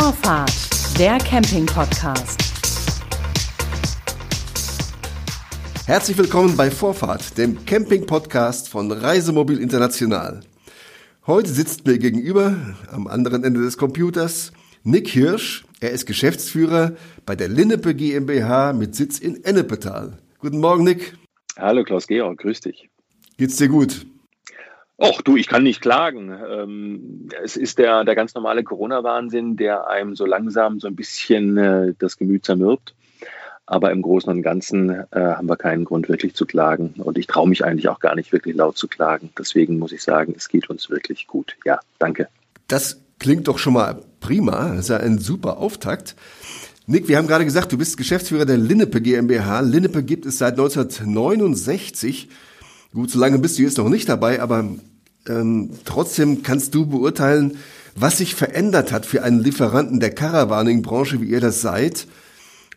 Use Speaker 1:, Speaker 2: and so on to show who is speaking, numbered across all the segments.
Speaker 1: Vorfahrt, der Camping-Podcast.
Speaker 2: Herzlich willkommen bei Vorfahrt, dem Camping-Podcast von Reisemobil International. Heute sitzt mir gegenüber, am anderen Ende des Computers, Nick Hirsch. Er ist Geschäftsführer bei der Linnepe GmbH mit Sitz in Ennepetal. Guten Morgen, Nick.
Speaker 3: Hallo, Klaus-Georg, grüß dich.
Speaker 2: Geht's dir gut?
Speaker 3: Och, du, ich kann nicht klagen. Ähm, es ist der, der ganz normale Corona-Wahnsinn, der einem so langsam so ein bisschen äh, das Gemüt zermürbt. Aber im Großen und Ganzen äh, haben wir keinen Grund wirklich zu klagen. Und ich traue mich eigentlich auch gar nicht wirklich laut zu klagen. Deswegen muss ich sagen, es geht uns wirklich gut. Ja, danke.
Speaker 2: Das klingt doch schon mal prima. Das ist ja ein super Auftakt. Nick, wir haben gerade gesagt, du bist Geschäftsführer der Linnepe GmbH. Linnepe gibt es seit 1969. Gut, so lange bist du jetzt noch nicht dabei, aber ähm, trotzdem kannst du beurteilen, was sich verändert hat für einen Lieferanten der Caravaning-Branche, wie ihr das seid.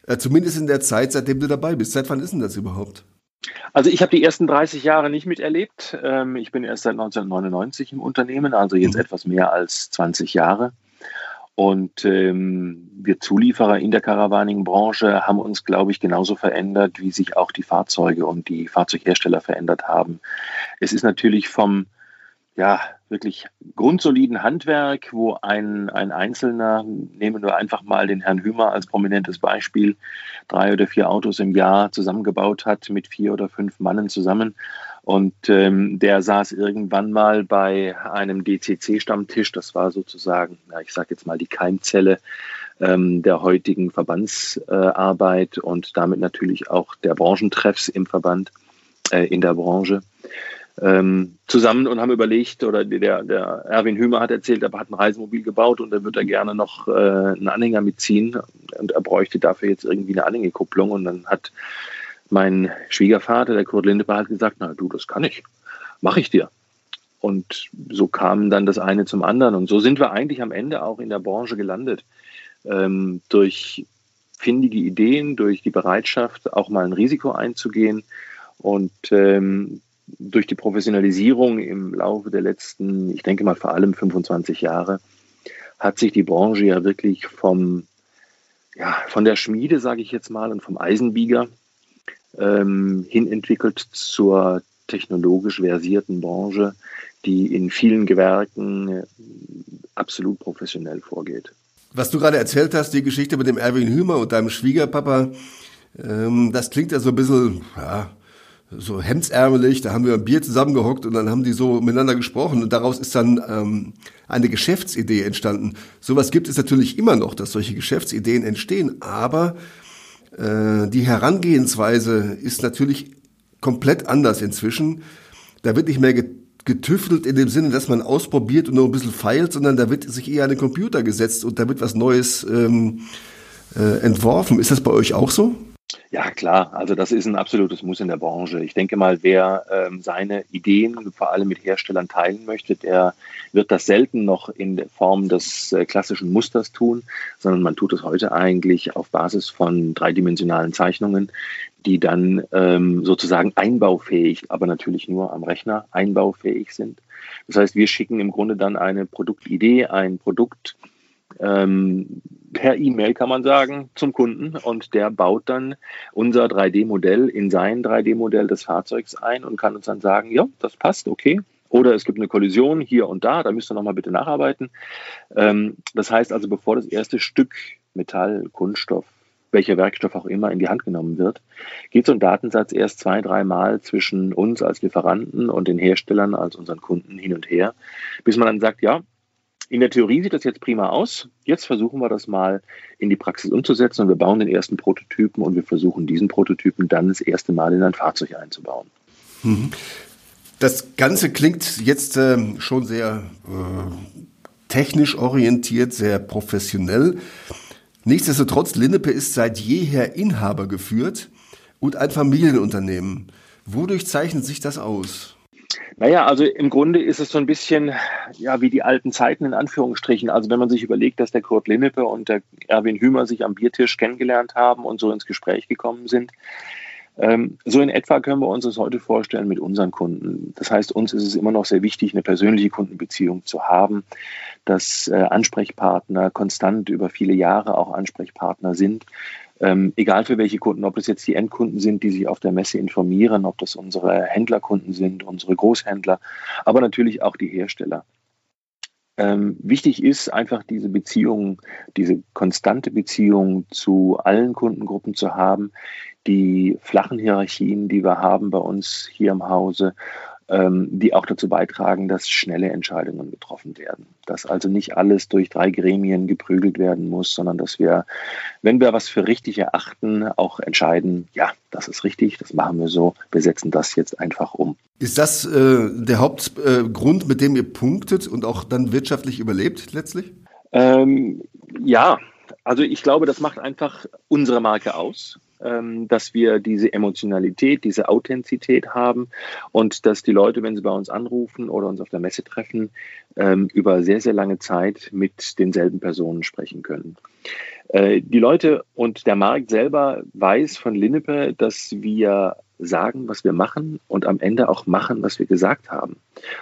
Speaker 2: Äh, zumindest in der Zeit, seitdem du dabei bist. Seit wann ist denn das überhaupt?
Speaker 3: Also ich habe die ersten 30 Jahre nicht miterlebt. Ähm, ich bin erst seit 1999 im Unternehmen, also jetzt mhm. etwas mehr als 20 Jahre. Und ähm, wir Zulieferer in der Caravaning-Branche haben uns, glaube ich, genauso verändert, wie sich auch die Fahrzeuge und die Fahrzeughersteller verändert haben. Es ist natürlich vom ja, wirklich grundsoliden Handwerk, wo ein, ein Einzelner, nehmen wir einfach mal den Herrn Hümer als prominentes Beispiel, drei oder vier Autos im Jahr zusammengebaut hat mit vier oder fünf Mannen zusammen. Und ähm, der saß irgendwann mal bei einem DCC-Stammtisch, das war sozusagen, ja, ich sage jetzt mal die Keimzelle ähm, der heutigen Verbandsarbeit äh, und damit natürlich auch der Branchentreffs im Verband, äh, in der Branche. Ähm, zusammen und haben überlegt, oder der, der Erwin Hümer hat erzählt, er hat ein Reisemobil gebaut und da wird er gerne noch äh, einen Anhänger mitziehen. Und er bräuchte dafür jetzt irgendwie eine Anhängekupplung und dann hat mein Schwiegervater, der Kurt Lindebar, hat gesagt, na du, das kann ich, mache ich dir. Und so kam dann das eine zum anderen und so sind wir eigentlich am Ende auch in der Branche gelandet. Ähm, durch findige Ideen, durch die Bereitschaft, auch mal ein Risiko einzugehen und ähm, durch die Professionalisierung im Laufe der letzten, ich denke mal vor allem 25 Jahre, hat sich die Branche ja wirklich vom, ja, von der Schmiede, sage ich jetzt mal, und vom Eisenbieger ähm, hin entwickelt zur technologisch versierten Branche, die in vielen Gewerken äh, absolut professionell vorgeht.
Speaker 2: Was du gerade erzählt hast, die Geschichte mit dem Erwin Hümer und deinem Schwiegerpapa, ähm, das klingt ja so ein bisschen, ja, so hemdsärmelig, da haben wir ein Bier zusammengehockt und dann haben die so miteinander gesprochen und daraus ist dann ähm, eine Geschäftsidee entstanden. Sowas gibt es natürlich immer noch, dass solche Geschäftsideen entstehen, aber die Herangehensweise ist natürlich komplett anders inzwischen. Da wird nicht mehr getüftelt in dem Sinne, dass man ausprobiert und nur ein bisschen feilt, sondern da wird sich eher an den Computer gesetzt und da wird was Neues ähm, äh, entworfen. Ist das bei euch auch so?
Speaker 3: Ja, klar. Also das ist ein absolutes Muss in der Branche. Ich denke mal, wer ähm, seine Ideen vor allem mit Herstellern teilen möchte, der wird das selten noch in Form des äh, klassischen Musters tun, sondern man tut es heute eigentlich auf Basis von dreidimensionalen Zeichnungen, die dann ähm, sozusagen einbaufähig, aber natürlich nur am Rechner einbaufähig sind. Das heißt, wir schicken im Grunde dann eine Produktidee, ein Produkt, ähm, per E-Mail kann man sagen zum Kunden und der baut dann unser 3D-Modell in sein 3D-Modell des Fahrzeugs ein und kann uns dann sagen, ja, das passt, okay. Oder es gibt eine Kollision hier und da, da müsst ihr nochmal bitte nacharbeiten. Ähm, das heißt also, bevor das erste Stück Metall, Kunststoff, welcher Werkstoff auch immer in die Hand genommen wird, geht so ein Datensatz erst zwei, dreimal zwischen uns als Lieferanten und den Herstellern als unseren Kunden hin und her, bis man dann sagt, ja, in der Theorie sieht das jetzt prima aus. Jetzt versuchen wir das mal in die Praxis umzusetzen und wir bauen den ersten Prototypen und wir versuchen diesen Prototypen dann das erste Mal in ein Fahrzeug einzubauen.
Speaker 2: Mhm. Das Ganze klingt jetzt äh, schon sehr äh, technisch orientiert, sehr professionell. Nichtsdestotrotz, Linnepe ist seit jeher Inhaber geführt und ein Familienunternehmen. Wodurch zeichnet sich das aus?
Speaker 3: Naja, also im Grunde ist es so ein bisschen ja wie die alten Zeiten in Anführungsstrichen. Also wenn man sich überlegt, dass der Kurt Linnepe und der Erwin Hümer sich am Biertisch kennengelernt haben und so ins Gespräch gekommen sind, ähm, so in etwa können wir uns das heute vorstellen mit unseren Kunden. Das heißt, uns ist es immer noch sehr wichtig, eine persönliche Kundenbeziehung zu haben, dass äh, Ansprechpartner konstant über viele Jahre auch Ansprechpartner sind. Ähm, egal für welche Kunden, ob das jetzt die Endkunden sind, die sich auf der Messe informieren, ob das unsere Händlerkunden sind, unsere Großhändler, aber natürlich auch die Hersteller. Ähm, wichtig ist einfach diese Beziehung, diese konstante Beziehung zu allen Kundengruppen zu haben, die flachen Hierarchien, die wir haben bei uns hier im Hause, die auch dazu beitragen, dass schnelle Entscheidungen getroffen werden. Dass also nicht alles durch drei Gremien geprügelt werden muss, sondern dass wir, wenn wir was für richtig erachten, auch entscheiden, ja, das ist richtig, das machen wir so, wir setzen das jetzt einfach um.
Speaker 2: Ist das äh, der Hauptgrund, äh, mit dem ihr punktet und auch dann wirtschaftlich überlebt letztlich?
Speaker 3: Ähm, ja, also ich glaube, das macht einfach unsere Marke aus. Ähm, dass wir diese Emotionalität, diese Authentizität haben und dass die Leute, wenn sie bei uns anrufen oder uns auf der Messe treffen, ähm, über sehr, sehr lange Zeit mit denselben Personen sprechen können. Äh, die Leute und der Markt selber weiß von Linnepe, dass wir sagen, was wir machen und am Ende auch machen, was wir gesagt haben.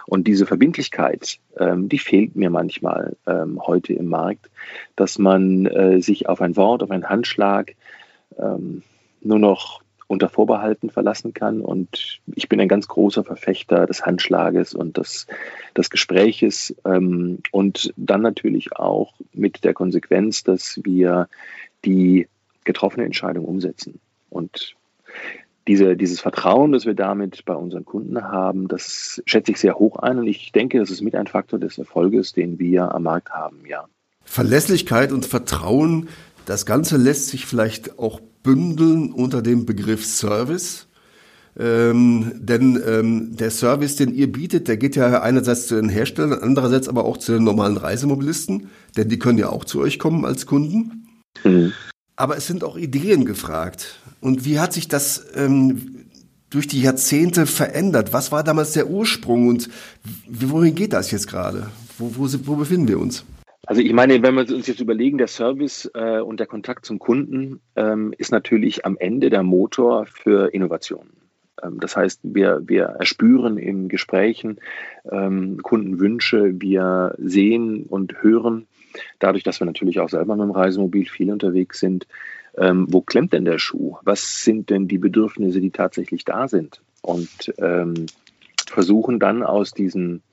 Speaker 3: Und diese Verbindlichkeit, ähm, die fehlt mir manchmal ähm, heute im Markt, dass man äh, sich auf ein Wort, auf einen Handschlag ähm, nur noch unter Vorbehalten verlassen kann. Und ich bin ein ganz großer Verfechter des Handschlages und des, des Gespräches ähm, und dann natürlich auch mit der Konsequenz, dass wir die getroffene Entscheidung umsetzen. Und diese, dieses Vertrauen, das wir damit bei unseren Kunden haben, das schätze ich sehr hoch ein und ich denke, das ist mit ein Faktor des Erfolges, den wir am Markt haben, ja.
Speaker 2: Verlässlichkeit und Vertrauen, das Ganze lässt sich vielleicht auch bündeln unter dem Begriff Service. Ähm, denn ähm, der Service, den ihr bietet, der geht ja einerseits zu den Herstellern, andererseits aber auch zu den normalen Reisemobilisten, denn die können ja auch zu euch kommen als Kunden. Mhm. Aber es sind auch Ideen gefragt. Und wie hat sich das ähm, durch die Jahrzehnte verändert? Was war damals der Ursprung und wohin geht das jetzt gerade? Wo, wo, wo befinden wir uns?
Speaker 3: Also ich meine, wenn wir uns jetzt überlegen, der Service äh, und der Kontakt zum Kunden ähm, ist natürlich am Ende der Motor für Innovationen. Ähm, das heißt, wir, wir erspüren in Gesprächen ähm, Kundenwünsche, wir sehen und hören, dadurch, dass wir natürlich auch selber mit dem Reisemobil viel unterwegs sind, ähm, wo klemmt denn der Schuh? Was sind denn die Bedürfnisse, die tatsächlich da sind? Und ähm, versuchen dann aus diesen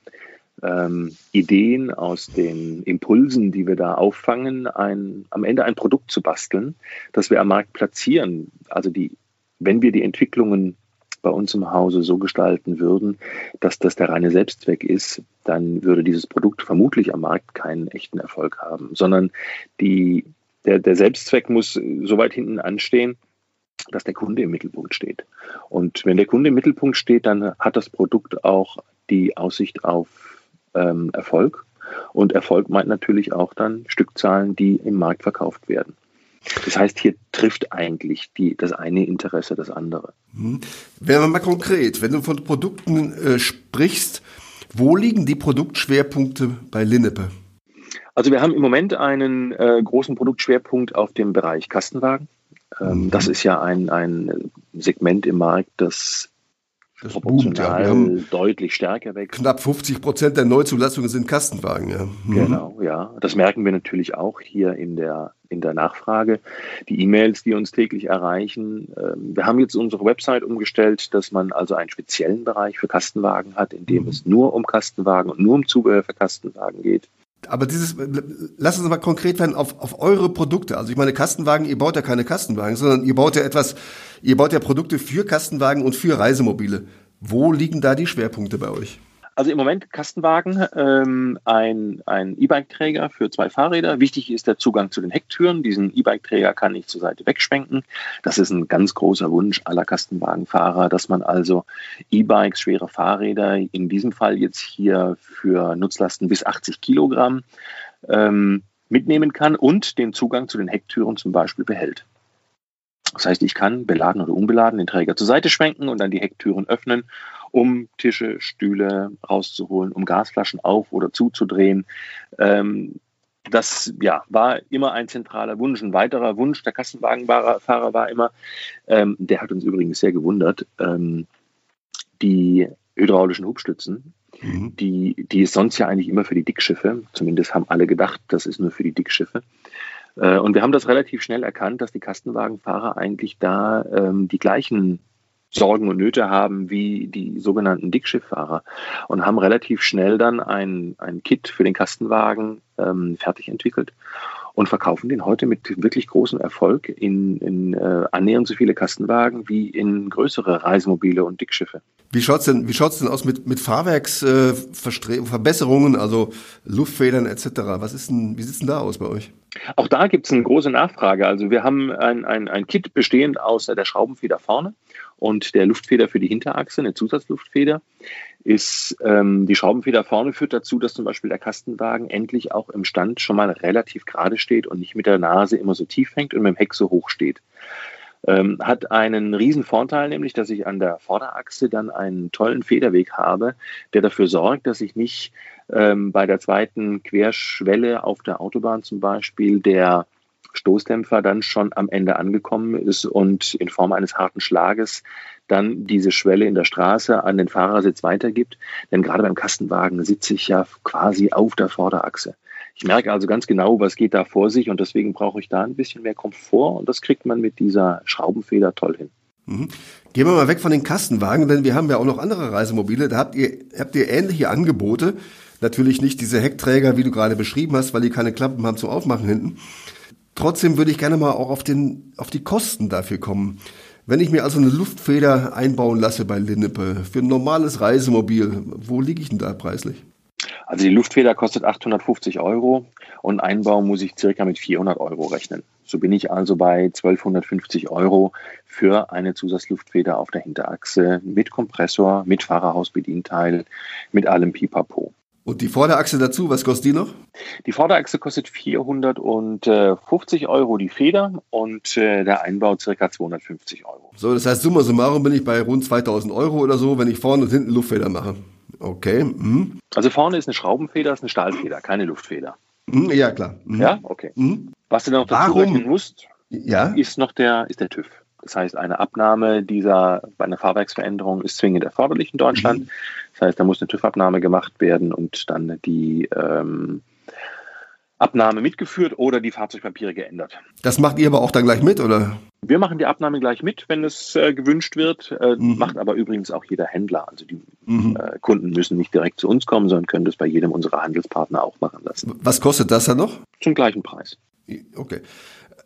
Speaker 3: ähm, Ideen, aus den Impulsen, die wir da auffangen, ein, am Ende ein Produkt zu basteln, das wir am Markt platzieren. Also die, wenn wir die Entwicklungen bei uns im Hause so gestalten würden, dass das der reine Selbstzweck ist, dann würde dieses Produkt vermutlich am Markt keinen echten Erfolg haben, sondern die, der, der Selbstzweck muss so weit hinten anstehen, dass der Kunde im Mittelpunkt steht. Und wenn der Kunde im Mittelpunkt steht, dann hat das Produkt auch die Aussicht auf ähm, Erfolg. Und Erfolg meint natürlich auch dann Stückzahlen, die im Markt verkauft werden. Das heißt, hier trifft eigentlich die, das eine Interesse das andere.
Speaker 2: Hm. Werden wir mal konkret, wenn du von Produkten äh, sprichst, wo liegen die Produktschwerpunkte bei Linnepe?
Speaker 3: Also wir haben im Moment einen äh, großen Produktschwerpunkt auf dem Bereich Kastenwagen. Ähm, mhm. Das ist ja ein, ein Segment im Markt, das das boomt, ja. Wir haben deutlich stärker weg.
Speaker 2: Knapp 50 Prozent der Neuzulassungen sind Kastenwagen, ja.
Speaker 3: Mhm. Genau, ja. Das merken wir natürlich auch hier in der, in der Nachfrage. Die E-Mails, die uns täglich erreichen. Ähm, wir haben jetzt unsere Website umgestellt, dass man also einen speziellen Bereich für Kastenwagen hat, in dem mhm. es nur um Kastenwagen und nur um Zubehör für Kastenwagen geht.
Speaker 2: Aber dieses, lass uns mal konkret werden auf, auf eure Produkte. Also ich meine, Kastenwagen, ihr baut ja keine Kastenwagen, sondern ihr baut ja etwas, ihr baut ja Produkte für Kastenwagen und für Reisemobile. Wo liegen da die Schwerpunkte bei euch?
Speaker 3: Also im Moment Kastenwagen, ähm, ein, ein E-Bike-Träger für zwei Fahrräder. Wichtig ist der Zugang zu den Hecktüren. Diesen E-Bike-Träger kann ich zur Seite wegschwenken. Das ist ein ganz großer Wunsch aller Kastenwagenfahrer, dass man also E-Bikes, schwere Fahrräder, in diesem Fall jetzt hier für Nutzlasten bis 80 Kilogramm, ähm, mitnehmen kann und den Zugang zu den Hecktüren zum Beispiel behält. Das heißt, ich kann beladen oder unbeladen den Träger zur Seite schwenken und dann die Hecktüren öffnen um Tische, Stühle rauszuholen, um Gasflaschen auf oder zuzudrehen. Ähm, das ja, war immer ein zentraler Wunsch. Ein weiterer Wunsch der Kassenwagenfahrer war immer, ähm, der hat uns übrigens sehr gewundert, ähm, die hydraulischen Hubstützen. Mhm. Die, die ist sonst ja eigentlich immer für die Dickschiffe. Zumindest haben alle gedacht, das ist nur für die Dickschiffe. Äh, und wir haben das relativ schnell erkannt, dass die Kastenwagenfahrer eigentlich da ähm, die gleichen Sorgen und Nöte haben wie die sogenannten Dickschifffahrer und haben relativ schnell dann ein, ein Kit für den Kastenwagen ähm, fertig entwickelt und verkaufen den heute mit wirklich großem Erfolg in, in äh, annähernd so viele Kastenwagen wie in größere Reisemobile und Dickschiffe.
Speaker 2: Wie schaut's denn, wie schaut's denn aus mit, mit Fahrwerksverbesserungen, äh, also Luftfedern etc.? Was ist denn, wie sieht's denn da aus bei euch?
Speaker 3: Auch da gibt es eine große Nachfrage. Also wir haben ein, ein, ein Kit bestehend aus der Schraubenfeder vorne und der Luftfeder für die Hinterachse, eine Zusatzluftfeder ist ähm, die Schraubenfeder vorne führt dazu, dass zum Beispiel der Kastenwagen endlich auch im Stand schon mal relativ gerade steht und nicht mit der Nase immer so tief hängt und mit dem Heck so hoch steht. Ähm, hat einen riesen Vorteil, nämlich, dass ich an der Vorderachse dann einen tollen Federweg habe, der dafür sorgt, dass ich nicht ähm, bei der zweiten Querschwelle auf der Autobahn zum Beispiel der Stoßdämpfer dann schon am Ende angekommen ist und in Form eines harten Schlages dann diese Schwelle in der Straße an den Fahrersitz weitergibt. Denn gerade beim Kastenwagen sitze ich ja quasi auf der Vorderachse. Ich merke also ganz genau, was geht da vor sich und deswegen brauche ich da ein bisschen mehr Komfort und das kriegt man mit dieser Schraubenfeder toll hin.
Speaker 2: Mhm. Gehen wir mal weg von den Kastenwagen, denn wir haben ja auch noch andere Reisemobile. Da habt ihr, habt ihr ähnliche Angebote. Natürlich nicht diese Heckträger, wie du gerade beschrieben hast, weil die keine Klappen haben zum Aufmachen hinten. Trotzdem würde ich gerne mal auch auf, den, auf die Kosten dafür kommen. Wenn ich mir also eine Luftfeder einbauen lasse bei Linnepe für ein normales Reisemobil, wo liege ich denn da preislich?
Speaker 3: Also die Luftfeder kostet 850 Euro und Einbau muss ich circa mit 400 Euro rechnen. So bin ich also bei 1250 Euro für eine Zusatzluftfeder auf der Hinterachse mit Kompressor, mit Fahrerhausbedienteil, mit allem Pipapo.
Speaker 2: Und die Vorderachse dazu, was kostet die noch?
Speaker 3: Die Vorderachse kostet 450 Euro die Feder und äh, der Einbau circa 250 Euro.
Speaker 2: So, das heißt, summa summarum bin ich bei rund 2000 Euro oder so, wenn ich vorne und hinten Luftfeder mache. Okay. Mhm.
Speaker 3: Also vorne ist eine Schraubenfeder, ist eine Stahlfeder, keine Luftfeder.
Speaker 2: Mhm, ja, klar.
Speaker 3: Mhm. Ja, okay. Mhm. Was du noch dazu Warum? rechnen musst,
Speaker 2: ja?
Speaker 3: ist noch der, ist der TÜV. Das heißt, eine Abnahme dieser bei einer Fahrwerksveränderung ist zwingend erforderlich in Deutschland. Das heißt, da muss eine TÜV-Abnahme gemacht werden und dann die ähm, Abnahme mitgeführt oder die Fahrzeugpapiere geändert.
Speaker 2: Das macht ihr aber auch dann gleich mit, oder?
Speaker 3: Wir machen die Abnahme gleich mit, wenn es äh, gewünscht wird. Äh, mhm. Macht aber übrigens auch jeder Händler. Also die mhm. äh, Kunden müssen nicht direkt zu uns kommen, sondern können das bei jedem unserer Handelspartner auch machen lassen.
Speaker 2: Was kostet das dann noch?
Speaker 3: Zum gleichen Preis.
Speaker 2: Okay.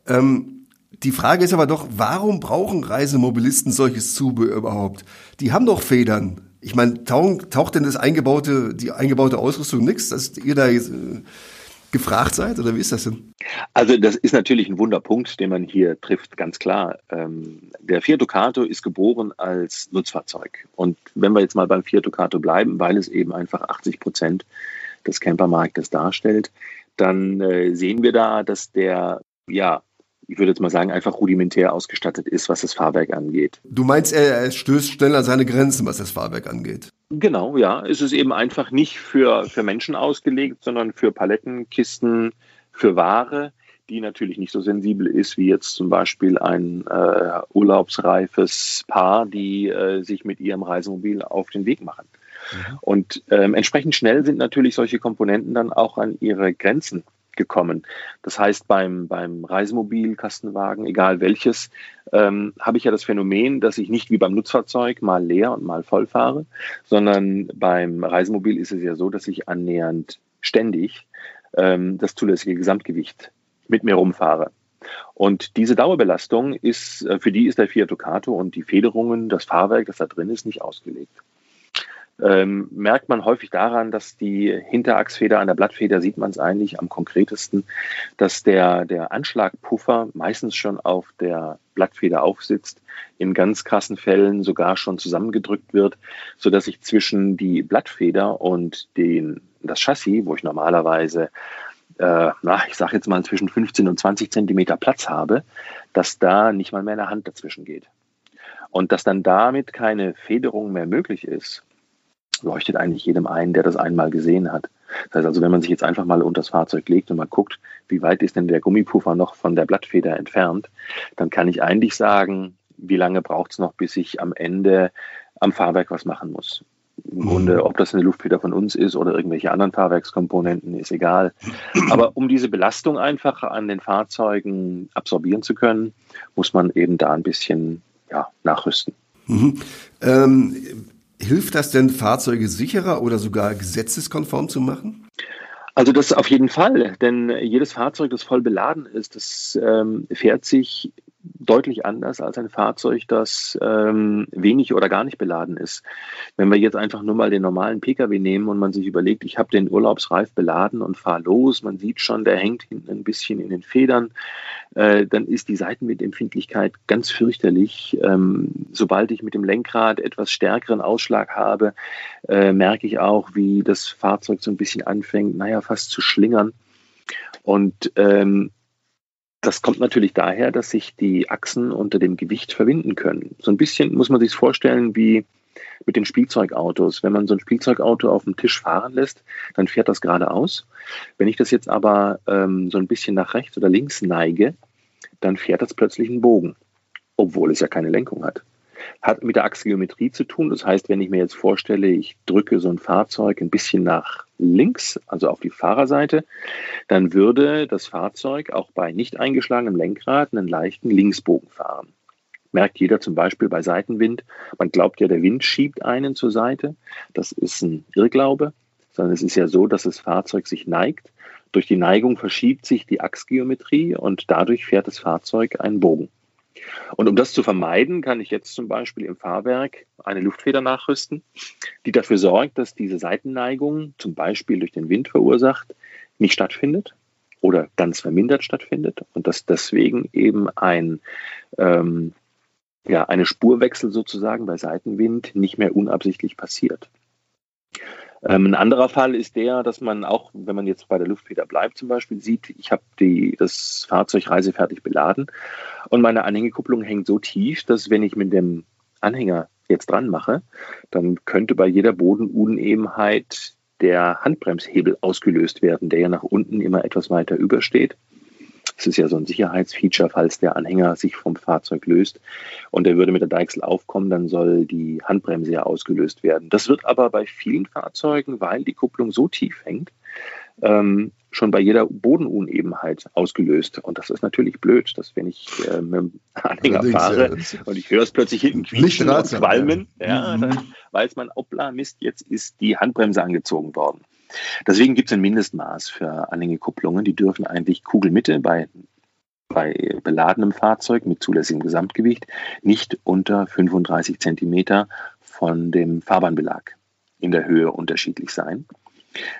Speaker 2: Ähm, die Frage ist aber doch, warum brauchen Reisemobilisten solches Zubehör überhaupt? Die haben doch Federn. Ich meine, taucht, taucht denn das eingebaute, die eingebaute Ausrüstung nichts, dass ihr da jetzt, äh, gefragt seid oder wie ist das denn?
Speaker 3: Also das ist natürlich ein Wunderpunkt, den man hier trifft, ganz klar. Ähm, der Fiat Ducato ist geboren als Nutzfahrzeug. Und wenn wir jetzt mal beim Fiat Ducato bleiben, weil es eben einfach 80 Prozent des Campermarktes darstellt, dann äh, sehen wir da, dass der ja ich würde jetzt mal sagen, einfach rudimentär ausgestattet ist, was das Fahrwerk angeht.
Speaker 2: Du meinst, er, stößt schnell an seine Grenzen, was das Fahrwerk angeht?
Speaker 3: Genau, ja. Es ist eben einfach nicht für, für Menschen ausgelegt, sondern für Paletten, Kisten, für Ware, die natürlich nicht so sensibel ist wie jetzt zum Beispiel ein äh, urlaubsreifes Paar, die äh, sich mit ihrem Reisemobil auf den Weg machen. Mhm. Und ähm, entsprechend schnell sind natürlich solche Komponenten dann auch an ihre Grenzen gekommen. Das heißt, beim, beim Reisemobil, Kastenwagen, egal welches, ähm, habe ich ja das Phänomen, dass ich nicht wie beim Nutzfahrzeug mal leer und mal voll fahre, sondern beim Reisemobil ist es ja so, dass ich annähernd ständig ähm, das zulässige Gesamtgewicht mit mir rumfahre. Und diese Dauerbelastung ist, äh, für die ist der Fiat Ducato und die Federungen, das Fahrwerk, das da drin ist, nicht ausgelegt ähm, merkt man häufig daran, dass die Hinterachsfeder an der Blattfeder sieht man es eigentlich am konkretesten, dass der, der Anschlagpuffer meistens schon auf der Blattfeder aufsitzt, in ganz krassen Fällen sogar schon zusammengedrückt wird, so dass ich zwischen die Blattfeder und den, das Chassis, wo ich normalerweise äh, na, ich sage jetzt mal zwischen 15 und 20 Zentimeter Platz habe, dass da nicht mal mehr eine Hand dazwischen geht. Und dass dann damit keine Federung mehr möglich ist, leuchtet eigentlich jedem ein, der das einmal gesehen hat. Das heißt also, wenn man sich jetzt einfach mal unter das Fahrzeug legt und mal guckt, wie weit ist denn der Gummipuffer noch von der Blattfeder entfernt, dann kann ich eigentlich sagen, wie lange braucht es noch, bis ich am Ende am Fahrwerk was machen muss. Im Grunde, ob das eine Luftfeder von uns ist oder irgendwelche anderen Fahrwerkskomponenten, ist egal. Aber um diese Belastung einfach an den Fahrzeugen absorbieren zu können, muss man eben da ein bisschen ja, nachrüsten.
Speaker 2: Mhm. Ähm, hilft das denn, Fahrzeuge sicherer oder sogar gesetzeskonform zu machen?
Speaker 3: Also das auf jeden Fall, denn jedes Fahrzeug, das voll beladen ist, das ähm, fährt sich deutlich anders als ein Fahrzeug, das ähm, wenig oder gar nicht beladen ist. Wenn wir jetzt einfach nur mal den normalen Pkw nehmen und man sich überlegt, ich habe den Urlaubsreif beladen und fahre los, man sieht schon, der hängt hinten ein bisschen in den Federn, äh, dann ist die Seitenwindempfindlichkeit ganz fürchterlich. Ähm, sobald ich mit dem Lenkrad etwas stärkeren Ausschlag habe, äh, merke ich auch, wie das Fahrzeug so ein bisschen anfängt, naja, fast zu schlingern. Und ähm, das kommt natürlich daher, dass sich die Achsen unter dem Gewicht verwinden können. So ein bisschen muss man sich vorstellen wie mit den Spielzeugautos. Wenn man so ein Spielzeugauto auf dem Tisch fahren lässt, dann fährt das geradeaus. Wenn ich das jetzt aber ähm, so ein bisschen nach rechts oder links neige, dann fährt das plötzlich einen Bogen, obwohl es ja keine Lenkung hat hat mit der Achsgeometrie zu tun. Das heißt, wenn ich mir jetzt vorstelle, ich drücke so ein Fahrzeug ein bisschen nach links, also auf die Fahrerseite, dann würde das Fahrzeug auch bei nicht eingeschlagenem Lenkrad einen leichten Linksbogen fahren. Merkt jeder zum Beispiel bei Seitenwind. Man glaubt ja, der Wind schiebt einen zur Seite. Das ist ein Irrglaube, sondern es ist ja so, dass das Fahrzeug sich neigt. Durch die Neigung verschiebt sich die Achsgeometrie und dadurch fährt das Fahrzeug einen Bogen. Und um das zu vermeiden, kann ich jetzt zum Beispiel im Fahrwerk eine Luftfeder nachrüsten, die dafür sorgt, dass diese Seitenneigung, zum Beispiel durch den Wind verursacht, nicht stattfindet oder ganz vermindert stattfindet und dass deswegen eben ein, ähm, ja, eine Spurwechsel sozusagen bei Seitenwind nicht mehr unabsichtlich passiert. Ähm, ein anderer Fall ist der, dass man auch, wenn man jetzt bei der Luftfeder bleibt zum Beispiel, sieht, ich habe das Fahrzeug reisefertig beladen und meine Anhängekupplung hängt so tief, dass wenn ich mit dem Anhänger jetzt dran mache, dann könnte bei jeder Bodenunebenheit der Handbremshebel ausgelöst werden, der ja nach unten immer etwas weiter übersteht. Das ist ja so ein Sicherheitsfeature, falls der Anhänger sich vom Fahrzeug löst und er würde mit der Deichsel aufkommen, dann soll die Handbremse ja ausgelöst werden. Das wird aber bei vielen Fahrzeugen, weil die Kupplung so tief hängt, ähm, schon bei jeder Bodenunebenheit ausgelöst. Und das ist natürlich blöd, dass wenn ich äh, mit dem Anhänger fahre und ich höre es plötzlich hinten quietschen und qualmen, ja. ja, dann weiß man, hoppla, Mist, jetzt ist die Handbremse angezogen worden. Deswegen gibt es ein Mindestmaß für Anhängekupplungen. Die dürfen eigentlich Kugelmitte bei, bei beladenem Fahrzeug mit zulässigem Gesamtgewicht nicht unter 35 Zentimeter von dem Fahrbahnbelag in der Höhe unterschiedlich sein.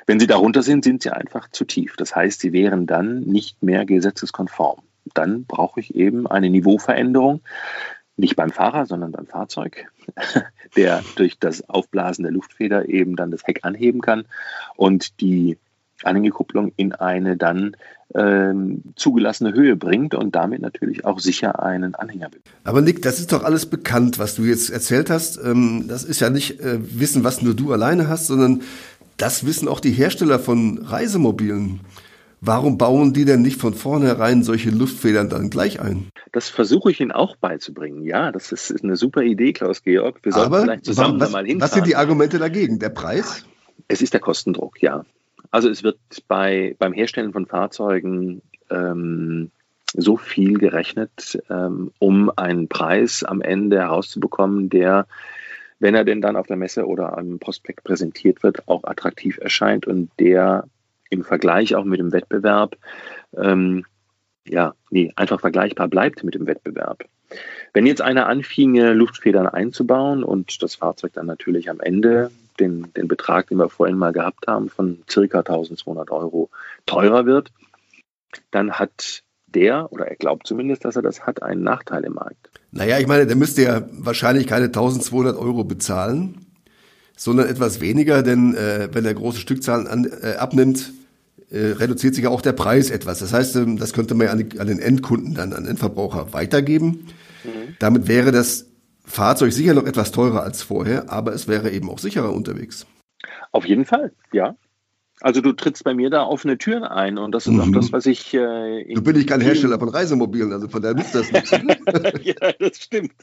Speaker 3: Wenn sie darunter sind, sind sie einfach zu tief. Das heißt, sie wären dann nicht mehr gesetzeskonform. Dann brauche ich eben eine Niveauveränderung, nicht beim Fahrer, sondern beim Fahrzeug, der durch das Aufblasen der Luftfeder eben dann das Heck anheben kann und die Anhängekupplung in eine dann ähm, zugelassene Höhe bringt und damit natürlich auch sicher einen Anhänger
Speaker 2: bildet. Aber Nick, das ist doch alles bekannt, was du jetzt erzählt hast. Ähm, das ist ja nicht äh, Wissen, was nur du alleine hast, sondern das wissen auch die Hersteller von Reisemobilen. Warum bauen die denn nicht von vornherein solche Luftfedern dann gleich ein?
Speaker 3: Das versuche ich Ihnen auch beizubringen. Ja, das ist, ist eine super Idee, Klaus-Georg. Wir sollten Aber vielleicht zusammen
Speaker 2: was,
Speaker 3: mal
Speaker 2: hinfahren. Was sind die Argumente dagegen? Der Preis?
Speaker 3: Es ist der Kostendruck, ja. Also es wird bei, beim Herstellen von Fahrzeugen ähm, so viel gerechnet, ähm, um einen Preis am Ende herauszubekommen, der, wenn er denn dann auf der Messe oder am Prospekt präsentiert wird, auch attraktiv erscheint und der im Vergleich auch mit dem Wettbewerb, ähm, ja, nee, einfach vergleichbar bleibt mit dem Wettbewerb. Wenn jetzt einer anfinge, Luftfedern einzubauen und das Fahrzeug dann natürlich am Ende den, den Betrag, den wir vorhin mal gehabt haben, von circa 1200 Euro teurer wird, dann hat der, oder er glaubt zumindest, dass er das hat, einen Nachteil im Markt.
Speaker 2: Naja, ich meine, der müsste ja wahrscheinlich keine 1200 Euro bezahlen, sondern etwas weniger, denn äh, wenn er große Stückzahlen an, äh, abnimmt, äh, reduziert sich auch der Preis etwas. Das heißt, ähm, das könnte man ja an, die, an den Endkunden, dann an den Endverbraucher weitergeben. Mhm. Damit wäre das Fahrzeug sicher noch etwas teurer als vorher, aber es wäre eben auch sicherer unterwegs.
Speaker 3: Auf jeden Fall, ja. Also du trittst bei mir da offene Türen ein und das ist mhm. auch das, was ich. Äh,
Speaker 2: du bin ich kein Hersteller von Reisemobilen, also von daher nutzt das nichts.
Speaker 3: ja, das stimmt.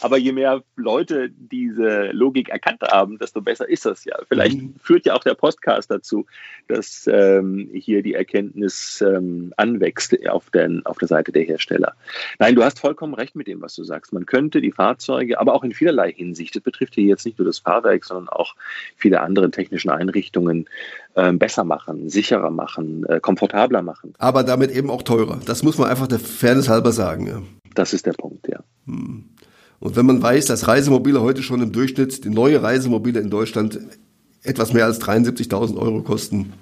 Speaker 3: Aber je mehr Leute diese Logik erkannt haben, desto besser ist das ja. Vielleicht mhm. führt ja auch der Podcast dazu, dass ähm, hier die Erkenntnis ähm, anwächst auf, den, auf der Seite der Hersteller. Nein, du hast vollkommen recht mit dem, was du sagst. Man könnte die Fahrzeuge, aber auch in vielerlei Hinsicht, das betrifft hier jetzt nicht nur das Fahrwerk, sondern auch viele andere technischen Einrichtungen, äh, besser machen, sicherer machen, äh, komfortabler machen.
Speaker 2: Aber damit eben auch teurer. Das muss man einfach der Fairness halber sagen. Ja.
Speaker 3: Das ist der Punkt, ja. Hm.
Speaker 2: Und wenn man weiß, dass Reisemobile heute schon im Durchschnitt, die neue Reisemobile in Deutschland etwas mehr als 73.000 Euro kosten,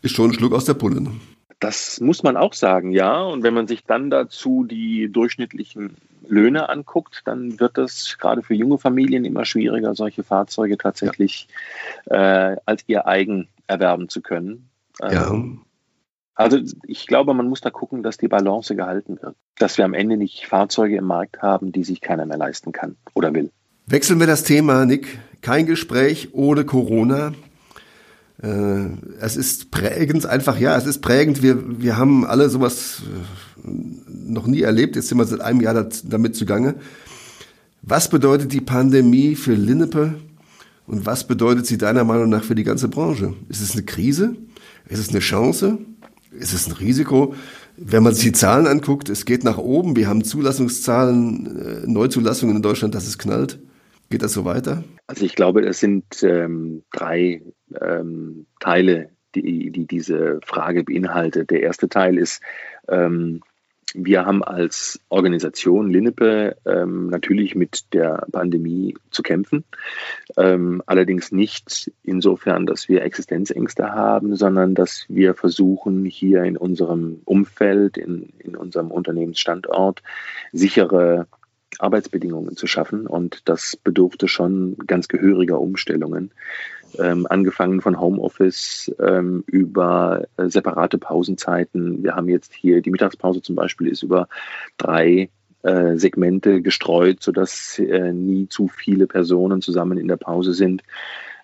Speaker 2: ist schon ein Schluck aus der Pulle. Ne?
Speaker 3: Das muss man auch sagen, ja. Und wenn man sich dann dazu die durchschnittlichen Löhne anguckt, dann wird es gerade für junge Familien immer schwieriger, solche Fahrzeuge tatsächlich ja. äh, als ihr eigen erwerben zu können.
Speaker 2: ja.
Speaker 3: Ähm, also ich glaube, man muss da gucken, dass die Balance gehalten wird. Dass wir am Ende nicht Fahrzeuge im Markt haben, die sich keiner mehr leisten kann oder will.
Speaker 2: Wechseln wir das Thema, Nick. Kein Gespräch ohne Corona. Äh, es ist prägend, einfach, ja, es ist prägend. Wir, wir haben alle sowas äh, noch nie erlebt. Jetzt sind wir seit einem Jahr damit zugange. Was bedeutet die Pandemie für Linnepe und was bedeutet sie deiner Meinung nach für die ganze Branche? Ist es eine Krise? Ist es eine Chance? Ist es ein Risiko. Wenn man sich die Zahlen anguckt, es geht nach oben. Wir haben Zulassungszahlen, äh, Neuzulassungen in Deutschland, dass es knallt. Geht das so weiter?
Speaker 3: Also ich glaube, es sind ähm, drei ähm, Teile, die, die diese Frage beinhaltet. Der erste Teil ist, ähm, wir haben als Organisation Linnepe ähm, natürlich mit der Pandemie zu kämpfen. Ähm, allerdings nicht insofern, dass wir Existenzängste haben, sondern dass wir versuchen, hier in unserem Umfeld, in, in unserem Unternehmensstandort sichere Arbeitsbedingungen zu schaffen. Und das bedurfte schon ganz gehöriger Umstellungen ähm, angefangen von Homeoffice ähm, über äh, separate Pausenzeiten. Wir haben jetzt hier die Mittagspause zum Beispiel ist über drei äh, Segmente gestreut, sodass äh, nie zu viele Personen zusammen in der Pause sind.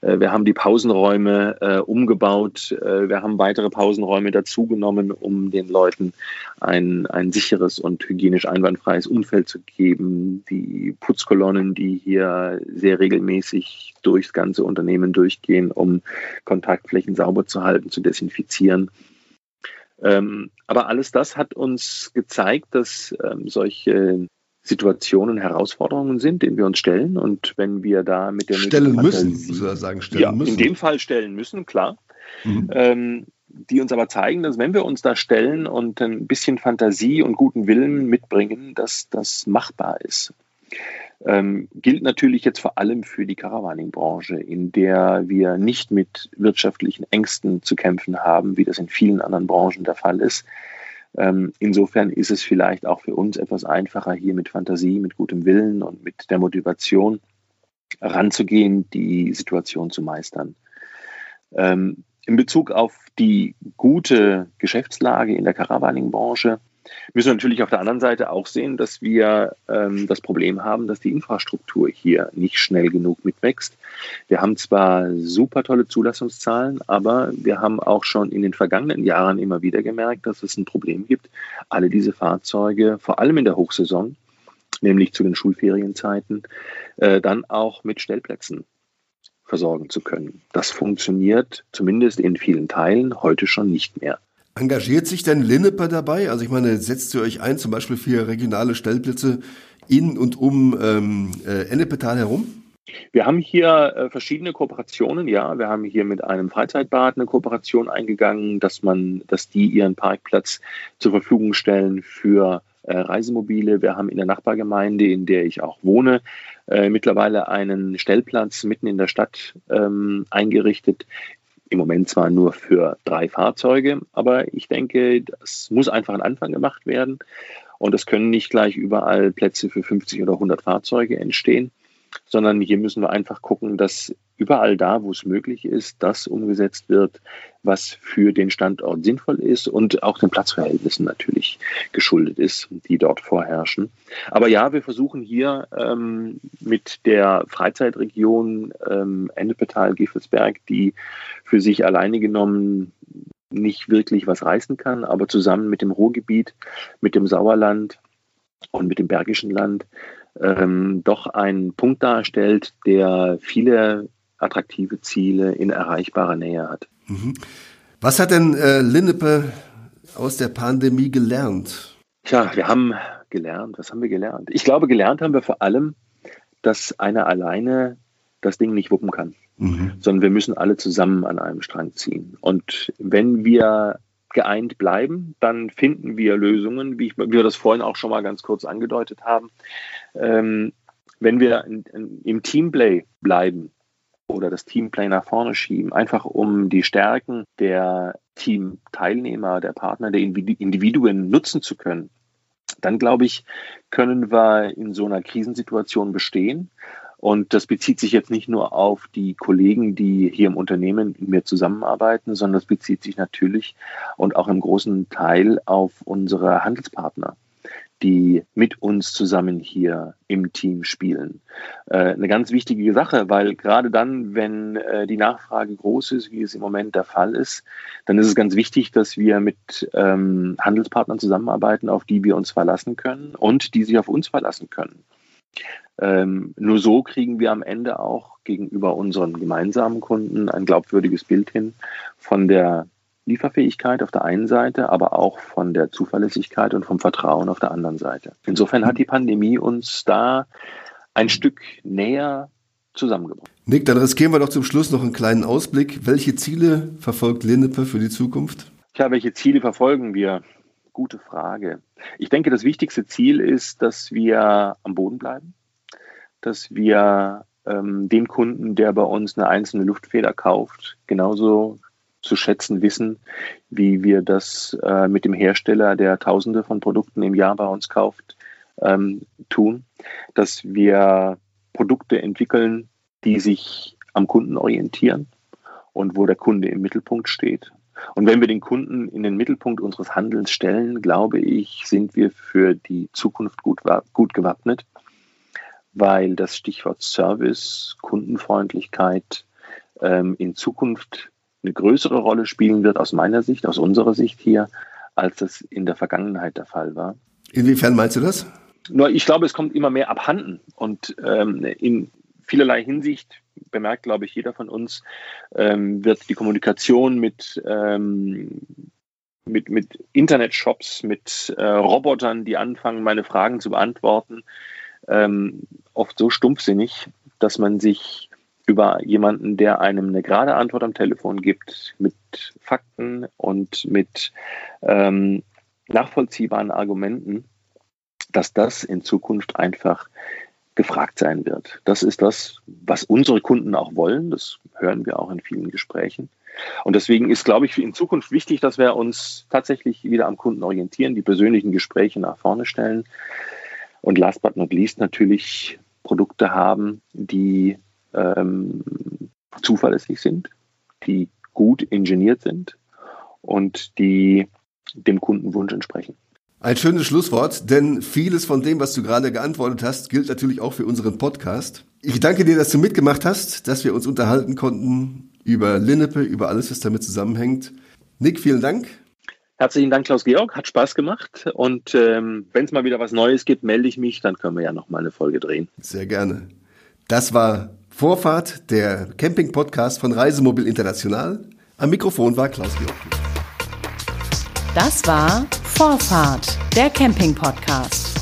Speaker 3: Äh, wir haben die Pausenräume äh, umgebaut. Äh, wir haben weitere Pausenräume dazugenommen, um den Leuten ein, ein sicheres und hygienisch einwandfreies Umfeld zu geben. Die Putzkolonnen, die hier sehr regelmäßig durchs ganze Unternehmen durchgehen, um Kontaktflächen sauber zu halten, zu desinfizieren. Ähm, aber alles das hat uns gezeigt, dass ähm, solche Situationen, Herausforderungen sind, denen wir uns stellen. Und wenn wir da mit der
Speaker 2: stellen müssen, muss
Speaker 3: ich sagen, stellen ja, müssen. In dem Fall stellen müssen, klar. Mhm. Ähm, die uns aber zeigen, dass wenn wir uns da stellen und ein bisschen Fantasie und guten Willen mitbringen, dass das machbar ist. Ähm, gilt natürlich jetzt vor allem für die Caravaning-Branche, in der wir nicht mit wirtschaftlichen Ängsten zu kämpfen haben, wie das in vielen anderen Branchen der Fall ist, insofern ist es vielleicht auch für uns etwas einfacher, hier mit Fantasie, mit gutem Willen und mit der Motivation ranzugehen, die Situation zu meistern. Ähm, in Bezug auf die gute Geschäftslage in der Caravaning-Branche müssen wir natürlich auf der anderen Seite auch sehen, dass wir ähm, das Problem haben, dass die Infrastruktur hier nicht schnell genug mitwächst. Wir haben zwar super tolle Zulassungszahlen, aber wir haben auch schon in den vergangenen Jahren immer wieder gemerkt, dass es ein Problem gibt, alle diese Fahrzeuge, vor allem in der Hochsaison, nämlich zu den Schulferienzeiten, äh, dann auch mit Stellplätzen versorgen zu können. Das funktioniert zumindest in vielen Teilen heute schon nicht mehr.
Speaker 2: Engagiert sich denn Linneper dabei? Also ich meine, setzt ihr euch ein, zum Beispiel für regionale Stellplätze in und um ähm, äh, Ennepetal herum?
Speaker 3: Wir haben hier äh, verschiedene Kooperationen, ja. Wir haben hier mit einem Freizeitbad eine Kooperation eingegangen, dass man, dass die ihren Parkplatz zur Verfügung stellen für äh, Reisemobile. Wir haben in der Nachbargemeinde, in der ich auch wohne, äh, mittlerweile einen Stellplatz mitten in der Stadt ähm, eingerichtet, im Moment zwar nur für drei Fahrzeuge, aber ich denke, das muss einfach ein Anfang gemacht werden. Und es können nicht gleich überall Plätze für 50 oder 100 Fahrzeuge entstehen. Sondern hier müssen wir einfach gucken, dass überall da, wo es möglich ist, das umgesetzt wird, was für den Standort sinnvoll ist und auch den Platzverhältnissen natürlich geschuldet ist, die dort vorherrschen. Aber ja, wir versuchen hier ähm, mit der Freizeitregion ähm, Ennepetal-Giffelsberg, die für sich alleine genommen nicht wirklich was reißen kann, aber zusammen mit dem Ruhrgebiet, mit dem Sauerland und mit dem Bergischen Land ähm, doch einen Punkt darstellt, der viele attraktive Ziele in erreichbarer Nähe hat. Mhm.
Speaker 2: Was hat denn äh, Linnepe aus der Pandemie gelernt?
Speaker 3: Tja, wir haben gelernt. Was haben wir gelernt? Ich glaube, gelernt haben wir vor allem, dass einer alleine das Ding nicht wuppen kann, mhm. sondern wir müssen alle zusammen an einem Strang ziehen. Und wenn wir geeint bleiben, dann finden wir Lösungen, wie, ich, wie wir das vorhin auch schon mal ganz kurz angedeutet haben. Ähm, wenn wir in, in, im Teamplay bleiben oder das Teamplay nach vorne schieben, einfach um die Stärken der Teamteilnehmer, der Partner, der Individuen nutzen zu können, dann glaube ich, können wir in so einer Krisensituation bestehen. Und das bezieht sich jetzt nicht nur auf die Kollegen, die hier im Unternehmen mit mir zusammenarbeiten, sondern das bezieht sich natürlich und auch im großen Teil auf unsere Handelspartner die mit uns zusammen hier im Team spielen. Äh, eine ganz wichtige Sache, weil gerade dann, wenn äh, die Nachfrage groß ist, wie es im Moment der Fall ist, dann ist es ganz wichtig, dass wir mit ähm, Handelspartnern zusammenarbeiten, auf die wir uns verlassen können und die sich auf uns verlassen können. Ähm, nur so kriegen wir am Ende auch gegenüber unseren gemeinsamen Kunden ein glaubwürdiges Bild hin von der Lieferfähigkeit auf der einen Seite, aber auch von der Zuverlässigkeit und vom Vertrauen auf der anderen Seite. Insofern hat die Pandemie uns da ein Stück näher zusammengebracht.
Speaker 2: Nick, dann riskieren wir doch zum Schluss noch einen kleinen Ausblick. Welche Ziele verfolgt Lindepe für die Zukunft?
Speaker 3: Tja, welche Ziele verfolgen wir? Gute Frage. Ich denke, das wichtigste Ziel ist, dass wir am Boden bleiben, dass wir ähm, den Kunden, der bei uns eine einzelne Luftfeder kauft, genauso zu schätzen wissen, wie wir das äh, mit dem Hersteller, der Tausende von Produkten im Jahr bei uns kauft, ähm, tun. Dass wir Produkte entwickeln, die sich am Kunden orientieren und wo der Kunde im Mittelpunkt steht. Und wenn wir den Kunden in den Mittelpunkt unseres Handelns stellen, glaube ich, sind wir für die Zukunft gut, gut gewappnet weil das Stichwort Service, Kundenfreundlichkeit ähm, in Zukunft eine größere Rolle spielen wird, aus meiner Sicht, aus unserer Sicht hier, als das in der Vergangenheit der Fall war.
Speaker 2: Inwiefern meinst du das?
Speaker 3: Nur ich glaube, es kommt immer mehr abhanden und ähm, in vielerlei Hinsicht bemerkt, glaube ich, jeder von uns, ähm, wird die Kommunikation mit ähm, mit, mit Internetshops, mit äh, Robotern, die anfangen, meine Fragen zu beantworten, ähm, oft so stumpfsinnig, dass man sich über jemanden, der einem eine gerade Antwort am Telefon gibt, mit Fakten und mit ähm, nachvollziehbaren Argumenten, dass das in Zukunft einfach gefragt sein wird. Das ist das, was unsere Kunden auch wollen. Das hören wir auch in vielen Gesprächen. Und deswegen ist, glaube ich, in Zukunft wichtig, dass wir uns tatsächlich wieder am Kunden orientieren, die persönlichen Gespräche nach vorne stellen, und last but not least natürlich Produkte haben, die ähm, zuverlässig sind, die gut ingeniert sind und die dem Kundenwunsch entsprechen.
Speaker 2: Ein schönes Schlusswort, denn vieles von dem, was du gerade geantwortet hast, gilt natürlich auch für unseren Podcast. Ich danke dir, dass du mitgemacht hast, dass wir uns unterhalten konnten über Linnepe, über alles, was damit zusammenhängt. Nick, vielen Dank.
Speaker 3: Herzlichen Dank, Klaus-Georg. Hat Spaß gemacht. Und ähm, wenn es mal wieder was Neues gibt, melde ich mich. Dann können wir ja noch mal eine Folge drehen.
Speaker 2: Sehr gerne. Das war Vorfahrt, der Camping-Podcast von Reisemobil International. Am Mikrofon war Klaus-Georg.
Speaker 1: Das war Vorfahrt, der Camping-Podcast.